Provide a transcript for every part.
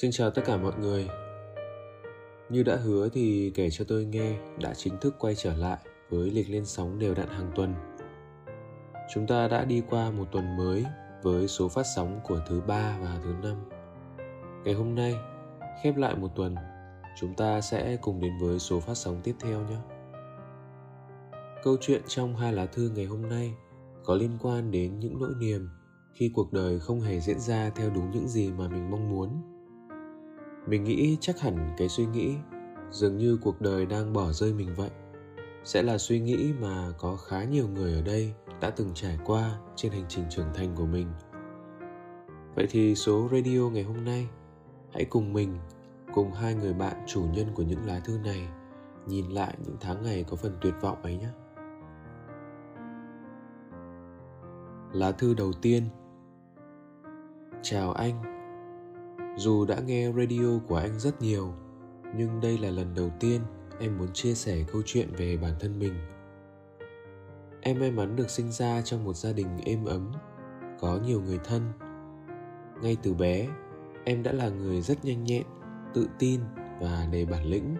Xin chào tất cả mọi người. Như đã hứa thì kể cho tôi nghe đã chính thức quay trở lại với lịch lên sóng đều đặn hàng tuần. Chúng ta đã đi qua một tuần mới với số phát sóng của thứ ba và thứ năm. Ngày hôm nay, khép lại một tuần, chúng ta sẽ cùng đến với số phát sóng tiếp theo nhé. Câu chuyện trong hai lá thư ngày hôm nay có liên quan đến những nỗi niềm khi cuộc đời không hề diễn ra theo đúng những gì mà mình mong muốn mình nghĩ chắc hẳn cái suy nghĩ dường như cuộc đời đang bỏ rơi mình vậy. Sẽ là suy nghĩ mà có khá nhiều người ở đây đã từng trải qua trên hành trình trưởng thành của mình. Vậy thì số radio ngày hôm nay, hãy cùng mình, cùng hai người bạn chủ nhân của những lá thư này, nhìn lại những tháng ngày có phần tuyệt vọng ấy nhé. Lá thư đầu tiên. Chào anh dù đã nghe radio của anh rất nhiều, nhưng đây là lần đầu tiên em muốn chia sẻ câu chuyện về bản thân mình. Em may mắn được sinh ra trong một gia đình êm ấm, có nhiều người thân. Ngay từ bé, em đã là người rất nhanh nhẹn, tự tin và đầy bản lĩnh.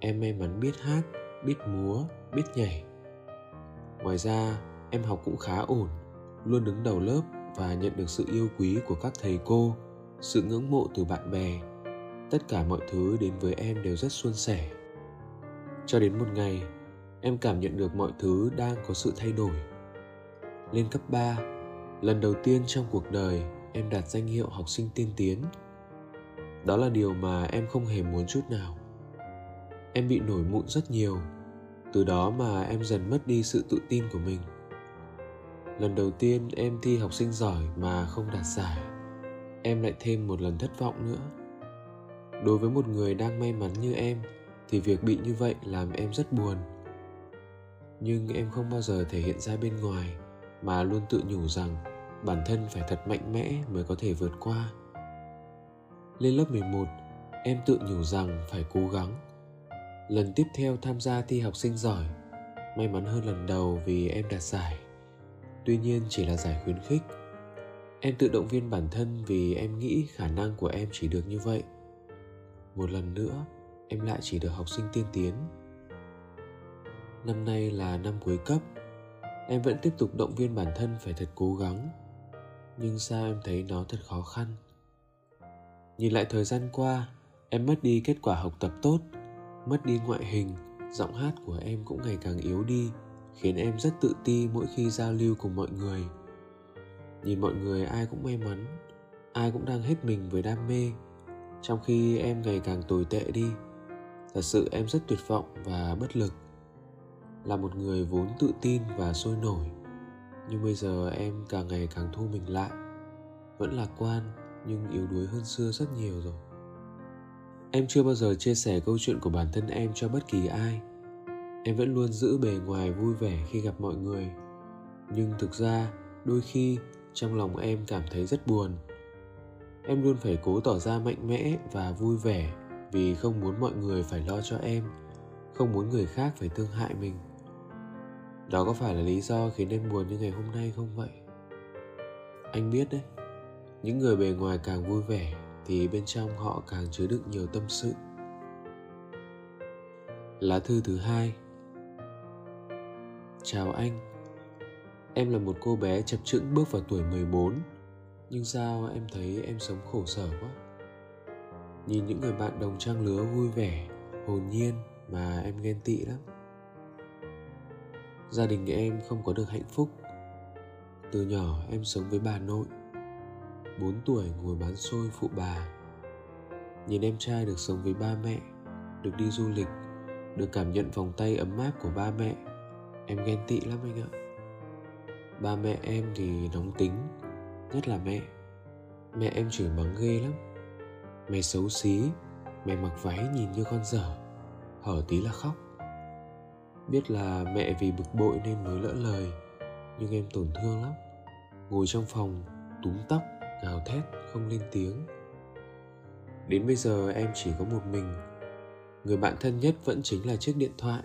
Em may mắn biết hát, biết múa, biết nhảy. Ngoài ra, em học cũng khá ổn, luôn đứng đầu lớp và nhận được sự yêu quý của các thầy cô sự ngưỡng mộ từ bạn bè. Tất cả mọi thứ đến với em đều rất suôn sẻ. Cho đến một ngày, em cảm nhận được mọi thứ đang có sự thay đổi. Lên cấp 3 lần đầu tiên trong cuộc đời em đạt danh hiệu học sinh tiên tiến. Đó là điều mà em không hề muốn chút nào. Em bị nổi mụn rất nhiều, từ đó mà em dần mất đi sự tự tin của mình. Lần đầu tiên em thi học sinh giỏi mà không đạt giải em lại thêm một lần thất vọng nữa đối với một người đang may mắn như em thì việc bị như vậy làm em rất buồn nhưng em không bao giờ thể hiện ra bên ngoài mà luôn tự nhủ rằng bản thân phải thật mạnh mẽ mới có thể vượt qua. Lên lớp 11, em tự nhủ rằng phải cố gắng. Lần tiếp theo tham gia thi học sinh giỏi, may mắn hơn lần đầu vì em đạt giải. Tuy nhiên chỉ là giải khuyến khích em tự động viên bản thân vì em nghĩ khả năng của em chỉ được như vậy. Một lần nữa, em lại chỉ được học sinh tiên tiến. Năm nay là năm cuối cấp. Em vẫn tiếp tục động viên bản thân phải thật cố gắng. Nhưng sao em thấy nó thật khó khăn? Nhìn lại thời gian qua, em mất đi kết quả học tập tốt, mất đi ngoại hình, giọng hát của em cũng ngày càng yếu đi, khiến em rất tự ti mỗi khi giao lưu cùng mọi người nhìn mọi người ai cũng may mắn, ai cũng đang hết mình với đam mê. Trong khi em ngày càng tồi tệ đi, thật sự em rất tuyệt vọng và bất lực. Là một người vốn tự tin và sôi nổi, nhưng bây giờ em càng ngày càng thu mình lại. Vẫn lạc quan, nhưng yếu đuối hơn xưa rất nhiều rồi. Em chưa bao giờ chia sẻ câu chuyện của bản thân em cho bất kỳ ai. Em vẫn luôn giữ bề ngoài vui vẻ khi gặp mọi người. Nhưng thực ra, đôi khi trong lòng em cảm thấy rất buồn. Em luôn phải cố tỏ ra mạnh mẽ và vui vẻ vì không muốn mọi người phải lo cho em, không muốn người khác phải thương hại mình. Đó có phải là lý do khiến em buồn như ngày hôm nay không vậy? Anh biết đấy, những người bề ngoài càng vui vẻ thì bên trong họ càng chứa đựng nhiều tâm sự. Lá thư thứ hai. Chào anh. Em là một cô bé chập chững bước vào tuổi 14 Nhưng sao em thấy em sống khổ sở quá? Nhìn những người bạn đồng trang lứa vui vẻ, hồn nhiên mà em ghen tị lắm. Gia đình em không có được hạnh phúc. Từ nhỏ em sống với bà nội. 4 tuổi ngồi bán xôi phụ bà. Nhìn em trai được sống với ba mẹ Được đi du lịch Được cảm nhận vòng tay ấm áp của ba mẹ Em ghen tị lắm anh ạ ba mẹ em thì nóng tính nhất là mẹ. Mẹ em chửi mắng ghê lắm. Mày xấu xí mày mặc váy nhìn như con dở hở tí là khóc. Biết là mẹ vì bực bội nên mới lỡ lời nhưng em tổn thương lắm. Ngồi trong phòng túm tóc gào thét không lên tiếng. Đến bây giờ em chỉ có một mình. Người bạn thân nhất vẫn chính là chiếc điện thoại.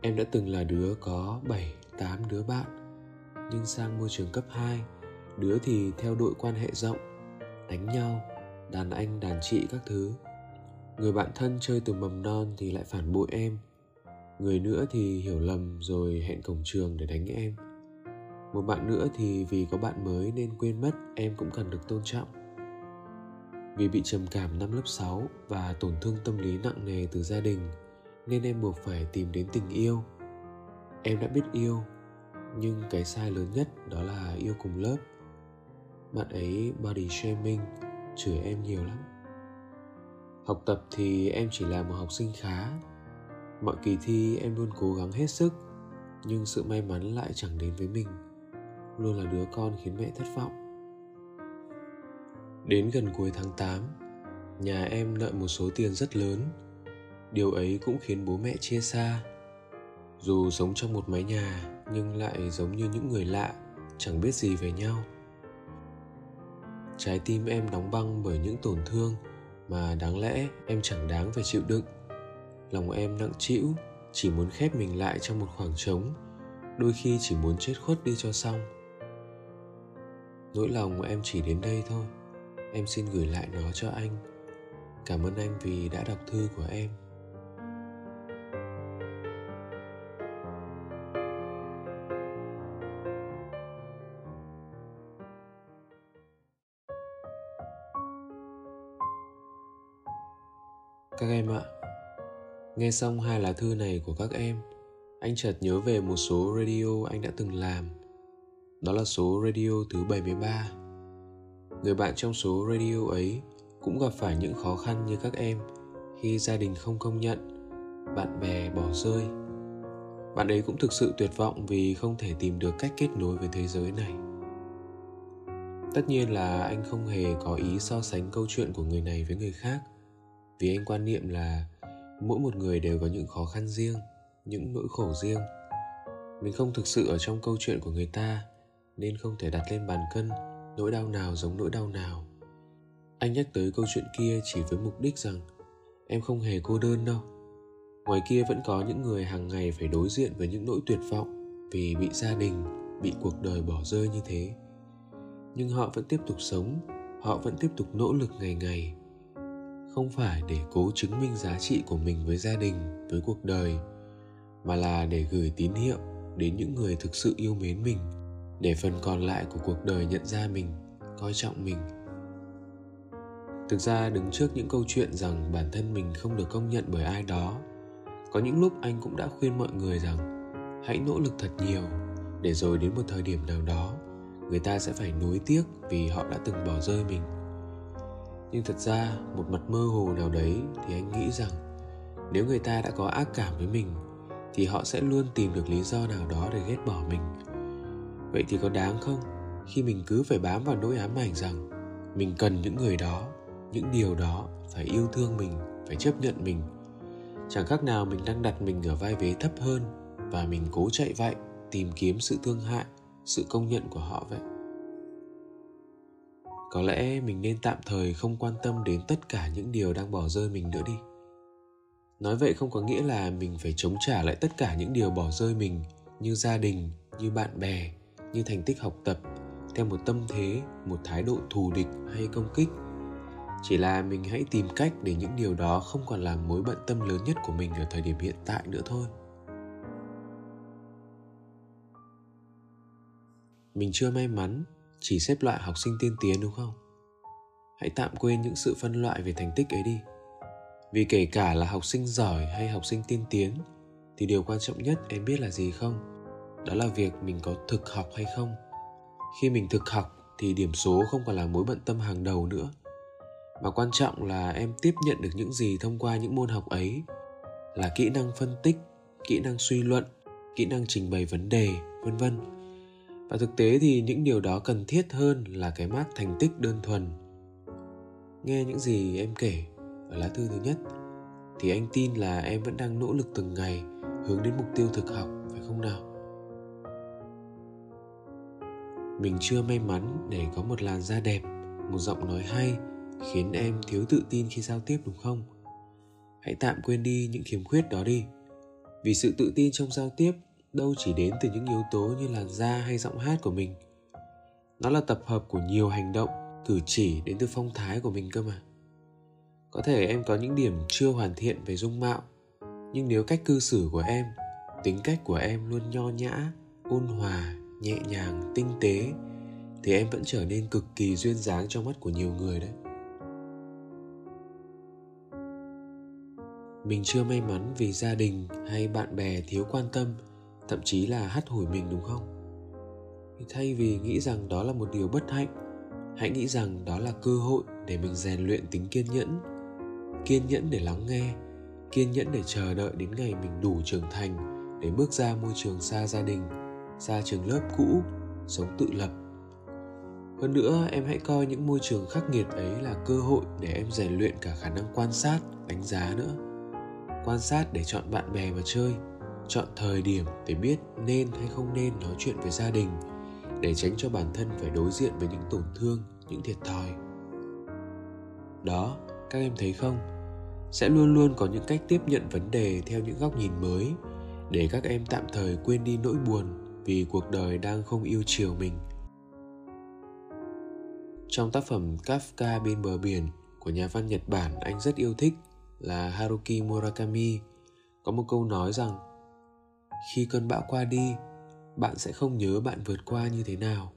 Em đã từng là đứa có 7, 8 đứa bạn nhưng sang môi trường cấp 2 đứa thì theo đội quan hệ rộng, đánh nhau, đàn anh, đàn chị các thứ. Người bạn thân chơi từ mầm non thì lại phản bội em. Người nữa thì hiểu lầm rồi hẹn cổng trường để đánh em. Một bạn nữa thì vì có bạn mới nên quên mất em cũng cần được tôn trọng. Vì bị trầm cảm năm lớp 6 và tổn thương tâm lý nặng nề từ gia đình, nên em buộc phải tìm đến tình yêu. Em đã biết yêu nhưng cái sai lớn nhất đó là yêu cùng lớp. Bạn ấy body shaming, chửi em nhiều lắm. Học tập thì em chỉ là một học sinh khá. Mọi kỳ thi em luôn cố gắng hết sức, nhưng sự may mắn lại chẳng đến với mình. Luôn là đứa con khiến mẹ thất vọng. Đến gần cuối tháng 8 nhà em nợ một số tiền rất lớn. Điều ấy cũng khiến bố mẹ chia xa. Dù sống trong một mái nhà nhưng lại giống như những người lạ, chẳng biết gì về nhau. Trái tim em đóng băng bởi những tổn thương mà đáng lẽ em chẳng đáng phải chịu đựng. Lòng em nặng trĩu, chỉ muốn khép mình lại trong một khoảng trống, đôi khi chỉ muốn chết khuất đi cho xong. Nỗi lòng em chỉ đến đây thôi, em xin gửi lại nó cho anh. Cảm ơn anh vì đã đọc thư của em. Các em ạ. Nghe xong hai lá thư này của các em, anh chợt nhớ về một số radio anh đã từng làm. Đó là số radio thứ 73 người bạn trong số radio ấy cũng gặp phải những khó khăn như các em khi gia đình không công nhận, bạn bè bỏ rơi. Bạn ấy cũng thực sự tuyệt vọng vì không thể tìm được cách kết nối với thế giới này. Tất nhiên là anh không hề có ý so sánh câu chuyện của người này với người khác vì anh quan niệm là mỗi một người đều có những khó khăn riêng, những nỗi khổ riêng. Mình không thực sự ở trong câu chuyện của người ta, nên không thể đặt lên bàn cân nỗi đau nào giống nỗi đau nào. Anh nhắc tới câu chuyện kia chỉ với mục đích rằng em không hề cô đơn đâu. Ngoài kia vẫn có những người hàng ngày phải đối diện với những nỗi tuyệt vọng vì bị gia đình, bị cuộc đời bỏ rơi như thế. Nhưng họ vẫn tiếp tục sống, họ vẫn tiếp tục nỗ lực ngày ngày không phải để cố chứng minh giá trị của mình với gia đình, với cuộc đời, mà là để gửi tín hiệu đến những người thực sự yêu mến mình, để phần còn lại của cuộc đời nhận ra mình, coi trọng mình. Thực ra đứng trước những câu chuyện rằng bản thân mình không được công nhận bởi ai đó, có những lúc anh cũng đã khuyên mọi người rằng hãy nỗ lực thật nhiều, để rồi đến một thời điểm nào đó, người ta sẽ phải nuối tiếc vì họ đã từng bỏ rơi mình nhưng thật ra, một mặt mơ hồ nào đấy thì anh nghĩ rằng nếu người ta đã có ác cảm với mình, thì họ sẽ luôn tìm được lý do nào đó để ghét bỏ mình. Vậy thì có đáng không khi mình cứ phải bám vào nỗi ám ảnh rằng mình cần những người đó, những điều đó phải yêu thương mình, phải chấp nhận mình? Chẳng khác nào mình đang đặt mình ở vai vế thấp hơn và mình cố chạy vậy tìm kiếm sự thương hại, sự công nhận của họ vậy có lẽ mình nên tạm thời không quan tâm đến tất cả những điều đang bỏ rơi mình nữa đi. Nói vậy không có nghĩa là mình phải chống trả lại tất cả những điều bỏ rơi mình như gia đình, như bạn bè, như thành tích học tập, theo một tâm thế, một thái độ thù địch hay công kích. Chỉ là mình hãy tìm cách để những điều đó không còn là mối bận tâm lớn nhất của mình ở thời điểm hiện tại nữa thôi. Mình chưa may mắn chỉ xếp loại học sinh tiên tiến đúng không? Hãy tạm quên những sự phân loại về thành tích ấy đi. Vì kể cả là học sinh giỏi hay học sinh tiên tiến, thì điều quan trọng nhất em biết là gì không? Đó là việc mình có thực học hay không. Khi mình thực học, thì điểm số không còn là mối bận tâm hàng đầu nữa. Mà quan trọng là em tiếp nhận được những gì thông qua những môn học ấy, là kỹ năng phân tích, kỹ năng suy luận, kỹ năng trình bày vấn đề, vân vân và thực tế thì những điều đó cần thiết hơn là cái mác thành tích đơn thuần. Nghe những gì em kể ở lá thư thứ nhất, thì anh tin là em vẫn đang nỗ lực từng ngày hướng đến mục tiêu thực học, phải không nào? Mình chưa may mắn để có một làn da đẹp, một giọng nói hay, khiến em thiếu tự tin khi giao tiếp, đúng không? Hãy tạm quên đi những khiếm khuyết đó đi. Vì sự tự tin trong giao tiếp đâu chỉ đến từ những yếu tố như làn da hay giọng hát của mình. Nó là tập hợp của nhiều hành động, cử chỉ đến từ phong thái của mình cơ mà. Có thể em có những điểm chưa hoàn thiện về dung mạo, nhưng nếu cách cư xử của em, tính cách của em luôn nho nhã, ôn hòa, nhẹ nhàng, tinh tế, thì em vẫn trở nên cực kỳ duyên dáng trong mắt của nhiều người đấy. Mình chưa may mắn vì gia đình hay bạn bè thiếu quan tâm thậm chí là hắt hủi mình đúng không? Thay vì nghĩ rằng đó là một điều bất hạnh, hãy nghĩ rằng đó là cơ hội để mình rèn luyện tính kiên nhẫn. Kiên nhẫn để lắng nghe, kiên nhẫn để chờ đợi đến ngày mình đủ trưởng thành để bước ra môi trường xa gia đình, xa trường lớp cũ, sống tự lập. Hơn nữa, em hãy coi những môi trường khắc nghiệt ấy là cơ hội để em rèn luyện cả khả năng quan sát, đánh giá nữa. Quan sát để chọn bạn bè mà chơi chọn thời điểm để biết nên hay không nên nói chuyện với gia đình, để tránh cho bản thân phải đối diện với những tổn thương, những thiệt thòi. Đó, các em thấy không? Sẽ luôn luôn có những cách tiếp nhận vấn đề theo những góc nhìn mới, để các em tạm thời quên đi nỗi buồn vì cuộc đời đang không yêu chiều mình. Trong tác phẩm Kafka bên bờ biển của nhà văn Nhật Bản, anh rất yêu thích là Haruki Murakami, có một câu nói rằng khi cơn bão qua đi, bạn sẽ không nhớ bạn vượt qua như thế nào.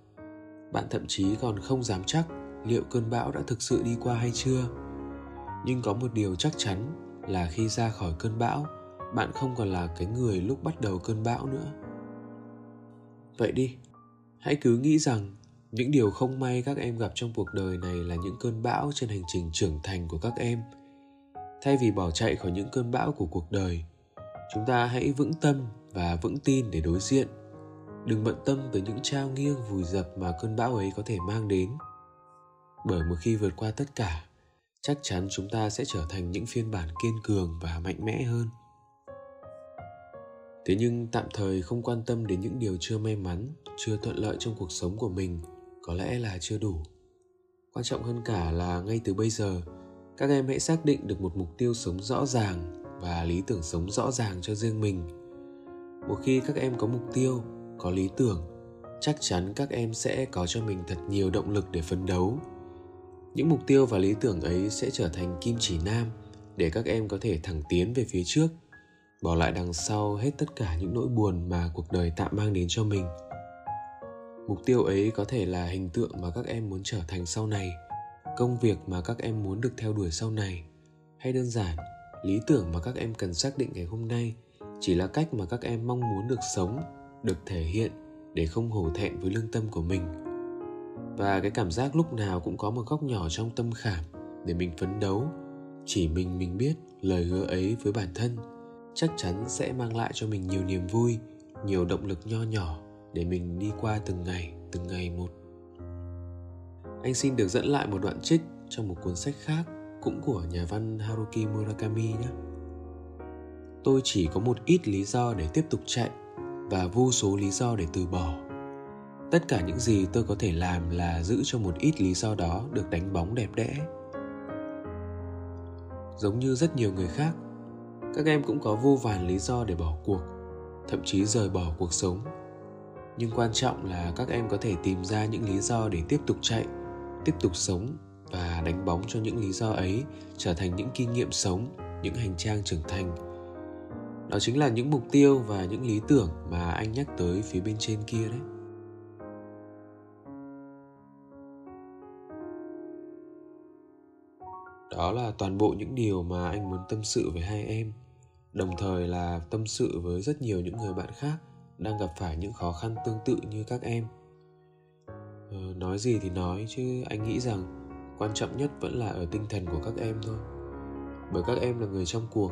Bạn thậm chí còn không dám chắc liệu cơn bão đã thực sự đi qua hay chưa. Nhưng có một điều chắc chắn là khi ra khỏi cơn bão, bạn không còn là cái người lúc bắt đầu cơn bão nữa. Vậy đi, hãy cứ nghĩ rằng những điều không may các em gặp trong cuộc đời này là những cơn bão trên hành trình trưởng thành của các em. Thay vì bỏ chạy khỏi những cơn bão của cuộc đời, chúng ta hãy vững tâm và vững tin để đối diện. Đừng bận tâm tới những trao nghiêng vùi dập mà cơn bão ấy có thể mang đến. Bởi một khi vượt qua tất cả, chắc chắn chúng ta sẽ trở thành những phiên bản kiên cường và mạnh mẽ hơn. Thế nhưng tạm thời không quan tâm đến những điều chưa may mắn, chưa thuận lợi trong cuộc sống của mình, có lẽ là chưa đủ. Quan trọng hơn cả là ngay từ bây giờ, các em hãy xác định được một mục tiêu sống rõ ràng và lý tưởng sống rõ ràng cho riêng mình một khi các em có mục tiêu, có lý tưởng, chắc chắn các em sẽ có cho mình thật nhiều động lực để phấn đấu. Những mục tiêu và lý tưởng ấy sẽ trở thành kim chỉ nam để các em có thể thẳng tiến về phía trước, bỏ lại đằng sau hết tất cả những nỗi buồn mà cuộc đời tạm mang đến cho mình. Mục tiêu ấy có thể là hình tượng mà các em muốn trở thành sau này, công việc mà các em muốn được theo đuổi sau này, hay đơn giản, lý tưởng mà các em cần xác định ngày hôm nay chỉ là cách mà các em mong muốn được sống, được thể hiện để không hổ thẹn với lương tâm của mình và cái cảm giác lúc nào cũng có một góc nhỏ trong tâm khảm để mình phấn đấu, chỉ mình mình biết lời hứa ấy với bản thân chắc chắn sẽ mang lại cho mình nhiều niềm vui, nhiều động lực nho nhỏ để mình đi qua từng ngày từng ngày một anh xin được dẫn lại một đoạn trích trong một cuốn sách khác cũng của nhà văn Haruki Murakami nhé. Tôi chỉ có một ít lý do để tiếp tục chạy và vô số lý do để từ bỏ. Tất cả những gì tôi có thể làm là giữ cho một ít lý do đó được đánh bóng đẹp đẽ. Giống như rất nhiều người khác, các em cũng có vô vàn lý do để bỏ cuộc, thậm chí rời bỏ cuộc sống. Nhưng quan trọng là các em có thể tìm ra những lý do để tiếp tục chạy tiếp tục sống và đánh bóng cho những lý do ấy trở thành những kinh nghiệm sống những hành trang trưởng thành đó chính là những mục tiêu và những lý tưởng mà anh nhắc tới phía bên trên kia đấy. Đó là toàn bộ những điều mà anh muốn tâm sự với hai em. Đồng thời là tâm sự với rất nhiều những người bạn khác đang gặp phải những khó khăn tương tự như các em. Ờ, nói gì thì nói chứ anh nghĩ rằng quan trọng nhất vẫn là ở tinh thần của các em thôi. Bởi các em là người trong cuộc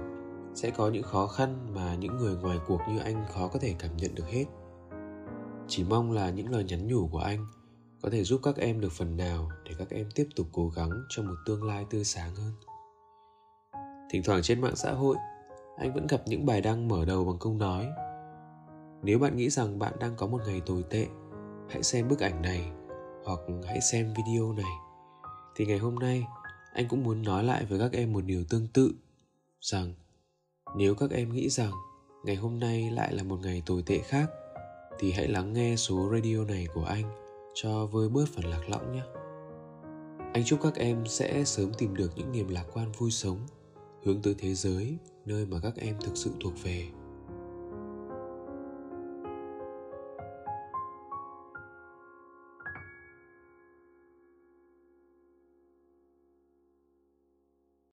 sẽ có những khó khăn mà những người ngoài cuộc như anh khó có thể cảm nhận được hết. Chỉ mong là những lời nhắn nhủ của anh có thể giúp các em được phần nào để các em tiếp tục cố gắng cho một tương lai tươi sáng hơn. Thỉnh thoảng trên mạng xã hội, anh vẫn gặp những bài đăng mở đầu bằng câu nói, nếu bạn nghĩ rằng bạn đang có một ngày tồi tệ, hãy xem bức ảnh này hoặc hãy xem video này. Thì ngày hôm nay, anh cũng muốn nói lại với các em một điều tương tự rằng nếu các em nghĩ rằng ngày hôm nay lại là một ngày tồi tệ khác, thì hãy lắng nghe số radio này của anh cho vơi bớt phần lạc lõng nhé. Anh chúc các em sẽ sớm tìm được những niềm lạc quan vui sống, hướng tới thế giới nơi mà các em thực sự thuộc về.